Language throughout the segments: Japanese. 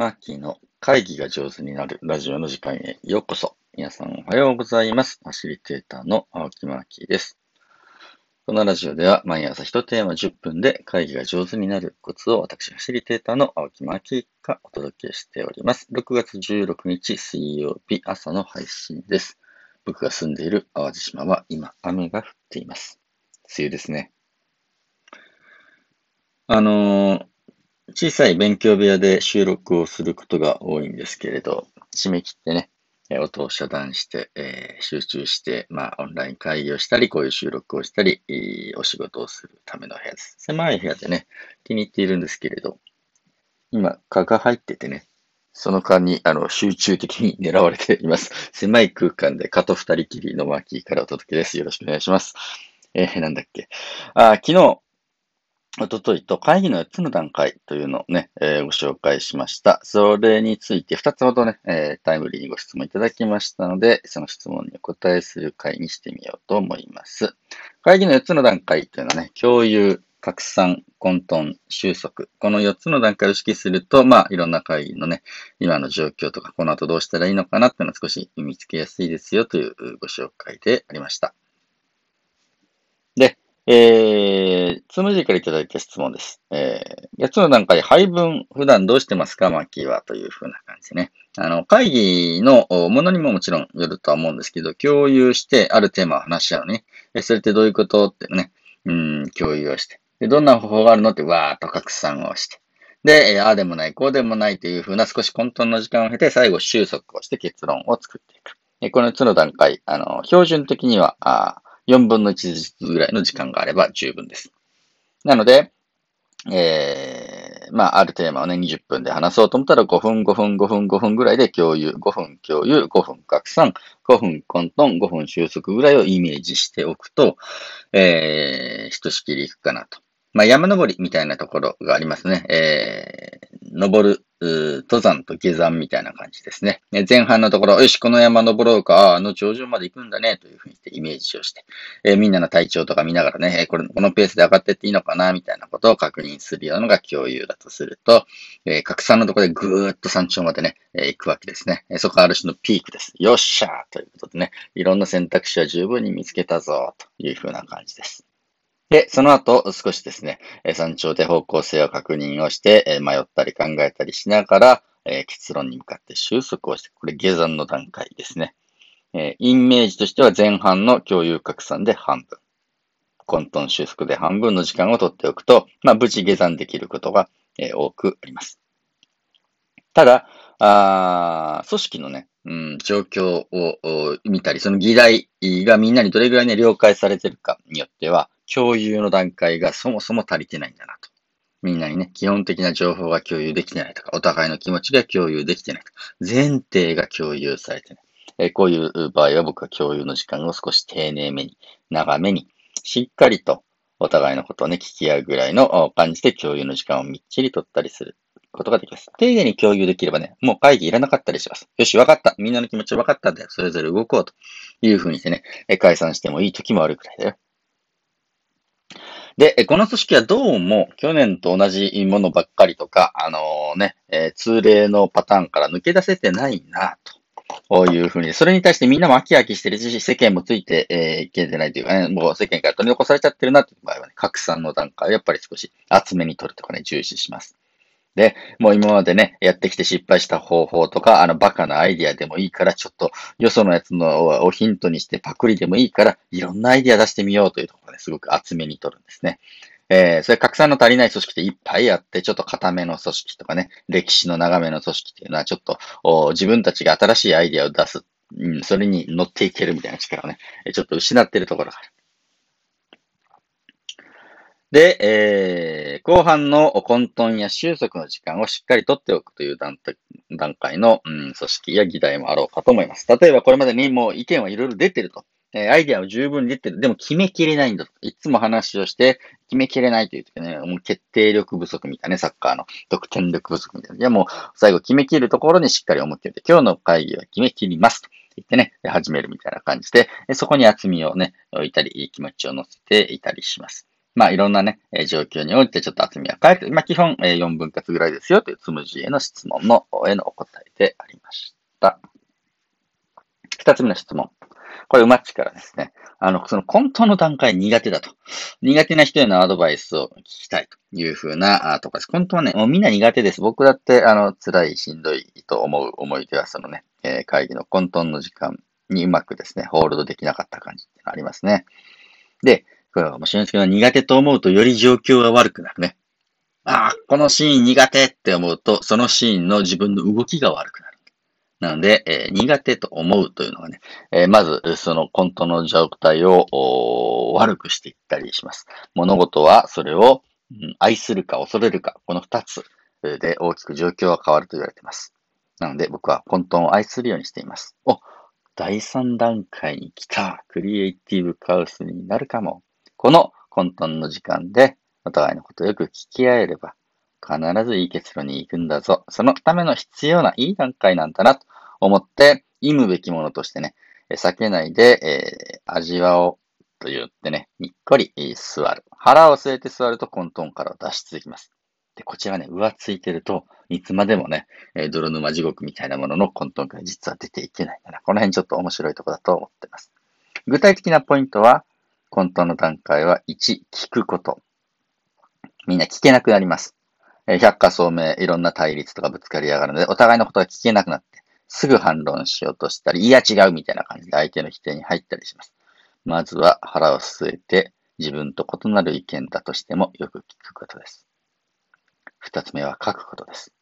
マーキーの会議が上手になるラジオの時間へようこそ。皆さんおはようございます。ファシリテーターの青木マーキーです。このラジオでは毎朝1テーマ10分で会議が上手になるコツを私、ファシリテーターの青木マーキーがお届けしております。6月16日水曜日朝の配信です。僕が住んでいる淡路島は今雨が降っています。梅雨ですね。あのー小さい勉強部屋で収録をすることが多いんですけれど、締め切ってね、音を遮断して、えー集中して、まあ、オンライン会議をしたり、こういう収録をしたり、お仕事をするための部屋です。狭い部屋でね、気に入っているんですけれど、今、蚊が入っててね、その間に、あの、集中的に狙われています。狭い空間で蚊と二人きりのマーキーからお届けです。よろしくお願いします。えーなんだっけ。あ、昨日、おとといと会議の4つの段階というのをね、えーご紹介しました。それについて2つほどね、えータイムリーにご質問いただきましたので、その質問にお答えする回にしてみようと思います。会議の4つの段階というのはね、共有、拡散、混沌、収束。この4つの段階を意識すると、まあ、いろんな会議のね、今の状況とか、この後どうしたらいいのかなっていうのを少し見つけやすいですよというご紹介でありました。えー、つむじからいただいた質問です。えー、8つの段階、配分、普段どうしてますか？マーキはというふうな感じね。あの、会議のものにももちろんよるとは思うんですけど、共有して、あるテーマを話し合うね。えそれってどういうこと？ってね、うん、共有をして。で、どんな方法があるの？って、わーっと拡散をして。で、ああでもない、こうでもないというふうな少し混沌の時間を経て、最後収束をして結論を作っていく。えこの4つの段階、あの、標準的には、あ4分の1ずつぐらいの時間があれば十分です。なので、えー、まあ、あるテーマをね、20分で話そうと思ったら5分、5分、5分、5分ぐらいで共有、5分共有、5分拡散、5分混沌、5分収束ぐらいをイメージしておくと、えー、ひとしきりいくかなと。まあ、山登りみたいなところがありますね。えー、登る、登山と下山みたいな感じですね。前半のところ、よし、この山登ろうか、あの頂上まで行くんだね、というふうにしてイメージをして、えーみんなの体調とか見ながらね、えーこれ、このペースで上がってっていいのかな、みたいなことを確認するようなのが共有だとすると、えー拡散のところでぐーっと山頂までね、えー行くわけですね。そこはある種のピークです。よっしゃーということでね、いろんな選択肢は十分に見つけたぞ、というふうな感じです。で、その後、少しですね、山頂で方向性を確認をして、迷ったり考えたりしながら、結論に向かって収束をして、これ下山の段階ですね。えイメージとしては前半の共有拡散で半分。混沌収束で半分の時間を取っておくと、まあ、無事下山できることが、多くあります。ただ、あ組織のね、うん、状況を見たり、その議題がみんなにどれぐらいね、了解されてるかによっては、共有の段階がそもそも足りてないんだなと。みんなにね、基本的な情報が共有できてないとか、お互いの気持ちが共有できてないとか、前提が共有されてない。えこういう場合は僕は共有の時間を少し丁寧めに、長めに、しっかりとお互いのことをね、聞き合うぐらいの感じで共有の時間をみっちり取ったりすることができます。丁寧に共有できればね、もう会議いらなかったりします。よし、わかった。みんなの気持ちわかったんだよ。それぞれ動こうというふうにしてね、解散してもいい時もあるくらいだよ。で、この組織はどうも去年と同じものばっかりとか、あのね、えー通例のパターンから抜け出せてないなと。いうふうに、それに対してみんなも飽き飽きしてるし、世間もついて、えーいけてないというかね、もう世間から取り残されちゃってるなという場合はね、拡散の段階をやっぱり少し厚めに取るとかね、重視します。で、もう今までね、やってきて失敗した方法とか、あのバカなアイディアでもいいから、ちょっとよそのやつのをヒントにしてパクリでもいいから、いろんなアイディア出してみようというところで、すごく厚めに取るんですね。えー、それ拡散の足りない組織っていっぱいあって、ちょっと固めの組織とかね、歴史の長めの組織っていうのは、ちょっとお自分たちが新しいアイディアを出す、うん、それに乗っていけるみたいな力をね、ちょっと失ってるところがある。で、えー、後半の混沌や収束の時間をしっかり取っておくという段階の、うん、組織や議題もあろうかと思います。例えばこれまでにもう意見はいろいろ出てると。えーアイディアは十分出てる。でも決めきれないんだと。いつも話をして決めきれないという時ね、もう決定力不足みたいなね、サッカーの得点力不足みたいな。いやもう最後決めきるところにしっかり思っておいて、今日の会議は決めきりますと言ってね、始めるみたいな感じで、そこに厚みをね、置いたり、気持ちを乗せていたりします。まあ、いろんなね、え状況においてちょっと厚みは変えて、まあ、基本、え4分割ぐらいですよというつむじへの質問の、へのお答えでありました。二つ目の質問。これ、うまっちからですね。あの、その根当の段階苦手だと。苦手な人へのアドバイスを聞きたいというふうなとこです。本当はね、もうみんな苦手です。僕だって、あの、辛い、しんどいと思う思い出は、そのね、えー、会議の混沌の時間にうまくですね、ホールドできなかった感じってありますね。で、これは面白いですけど、苦手と思うとより状況が悪くなるね。ああ、このシーン苦手って思うと、そのシーンの自分の動きが悪くなる。なので、えー、苦手と思うというのはね、えー、まず、そのコントの状態を悪くしていったりします。物事はそれを、うん、愛するか恐れるか、この二つで大きく状況は変わると言われています。なので、僕は混沌を愛するようにしています。お、第三段階に来た。クリエイティブカウスになるかも。この混沌の時間で、お互いのことをよく聞き合えれば、必ずいい結論に行くんだぞ。そのための必要ないい段階なんだなと思って、忌むべきものとしてね、避けないで、えー、味わおうと言ってね、にっこり座る。腹を据えて座ると混沌から脱出できます。で、こちらね、浮ついてると、いつまでもね、えー、泥沼地獄みたいなものの混沌から実は出ていけないから、この辺ちょっと面白いとこだと思ってます。具体的なポイントは、混沌の段階は1、聞くこと。みんな聞けなくなります。えー、百科聡明、いろんな対立とかぶつかり上がるので、お互いのことが聞けなくなって、すぐ反論しようとしたり、いや違うみたいな感じで相手の否定に入ったりします。まずは腹を据えて、自分と異なる意見だとしてもよく聞くことです。二つ目は書くことです。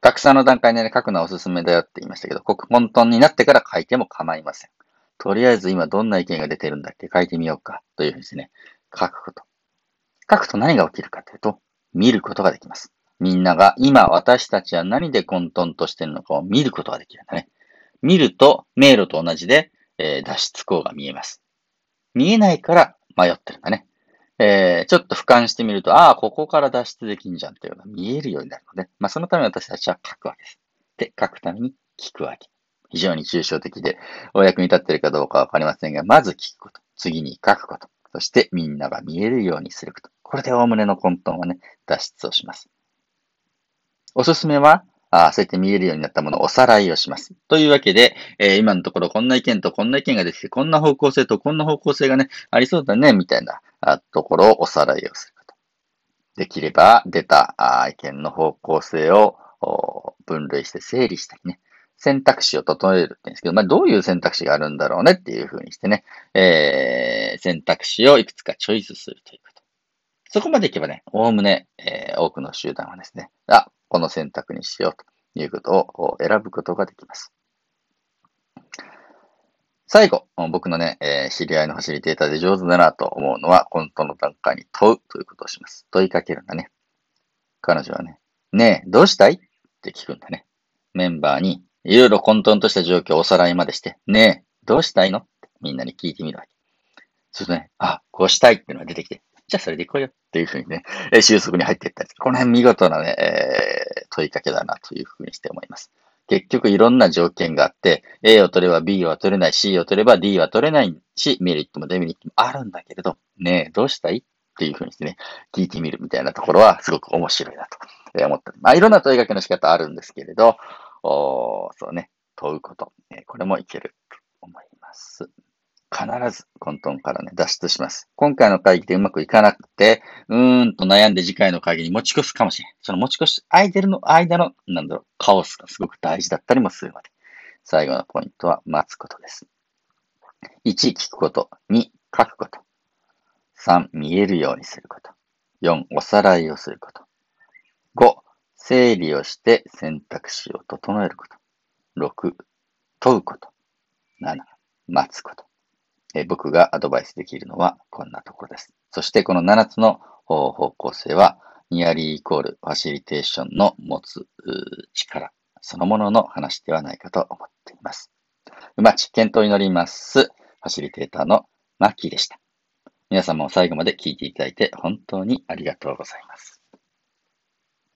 拡散の段階でね、書くのはおすすめだよって言いましたけど、混沌になってから書いても構いません。とりあえず今どんな意見が出てるんだっけ書いてみようか。というふうにですね、書くこと。書くと何が起きるかというと、見ることができます。みんなが今私たちは何で混沌としてるのかを見ることができるんだね。見ると迷路と同じで、えー、脱出口が見えます。見えないから迷ってるんだね。えー、ちょっと俯瞰してみると、ああ、ここから脱出できんじゃんっていうのが見えるようになるので、まあそのために私たちは書くわけです。で、書くために聞くわけ。非常に抽象的で、お役に立っているかどうかわかりませんが、まず聞くこと。次に書くこと。そしてみんなが見えるようにすること。これでおおむねの混沌はね、脱出をします。おすすめは、あそうやって見えるようになったものをおさらいをします。というわけで、えー、今のところこんな意見とこんな意見が出てきて、こんな方向性とこんな方向性がね、ありそうだね、みたいなところをおさらいをすること。できれば出た意見の方向性を分類して整理したりね、選択肢を整えるって言うんですけど、まあ、どういう選択肢があるんだろうねっていうふうにしてね、えー、選択肢をいくつかチョイスするということ。そこまでいけばね、おおむね、えー、多くの集団はですね、あ、この選択にしようということを選ぶことができます。最後、僕のね、えー、知り合いのファシリテーターで上手だなと思うのは、本当の段階に問うということをします。問いかけるんだね。彼女はね、ねえ、どうしたい？って聞くんだね。メンバーに、いろいろ混沌とした状況をおさらいまでして、ねえ、どうしたいの？ってみんなに聞いてみるわけ。そうするとね、あ、こうしたいっていうのが出てきて、じゃあそれで行こうよっていうふうにね、収束に入っていったりこの辺見事なね、えー、問いかけだなというふうにして思います。結局いろんな条件があって、A を取れば B は取れない、C を取れば D は取れないし、メリットもデメリットもあるんだけれど、ねえ、どうしたいっていうふうにしてね、聞いてみるみたいなところはすごく面白いなと思った。まあ、いろんな問いかけの仕方あるんですけれど、おそうね、問うこと、えこれもいけると思います。必ず混沌からね、脱出します。今回の会議でうまくいかなくて、うーんと悩んで次回の会議に持ち越すかもしれん。その持ち越し、間の間の、なんだろう、カオスがすごく大事だったりもするので、最後のポイントは待つことです。1、聞くこと。2、書くこと。3、見えるようにすること。4、おさらいをすること。整理をして選択肢を整えること。6、問うこと。7、待つこと。え僕がアドバイスできるのはこんなところです。そしてこの7つの方向性は、ニアリーイコールファシリテーションの持つ力そのものの話ではないかと思っています。うまち、検討に乗ります。ファシリテーターのマッキーでした。皆様も最後まで聞いていただいて本当にありがとうございます。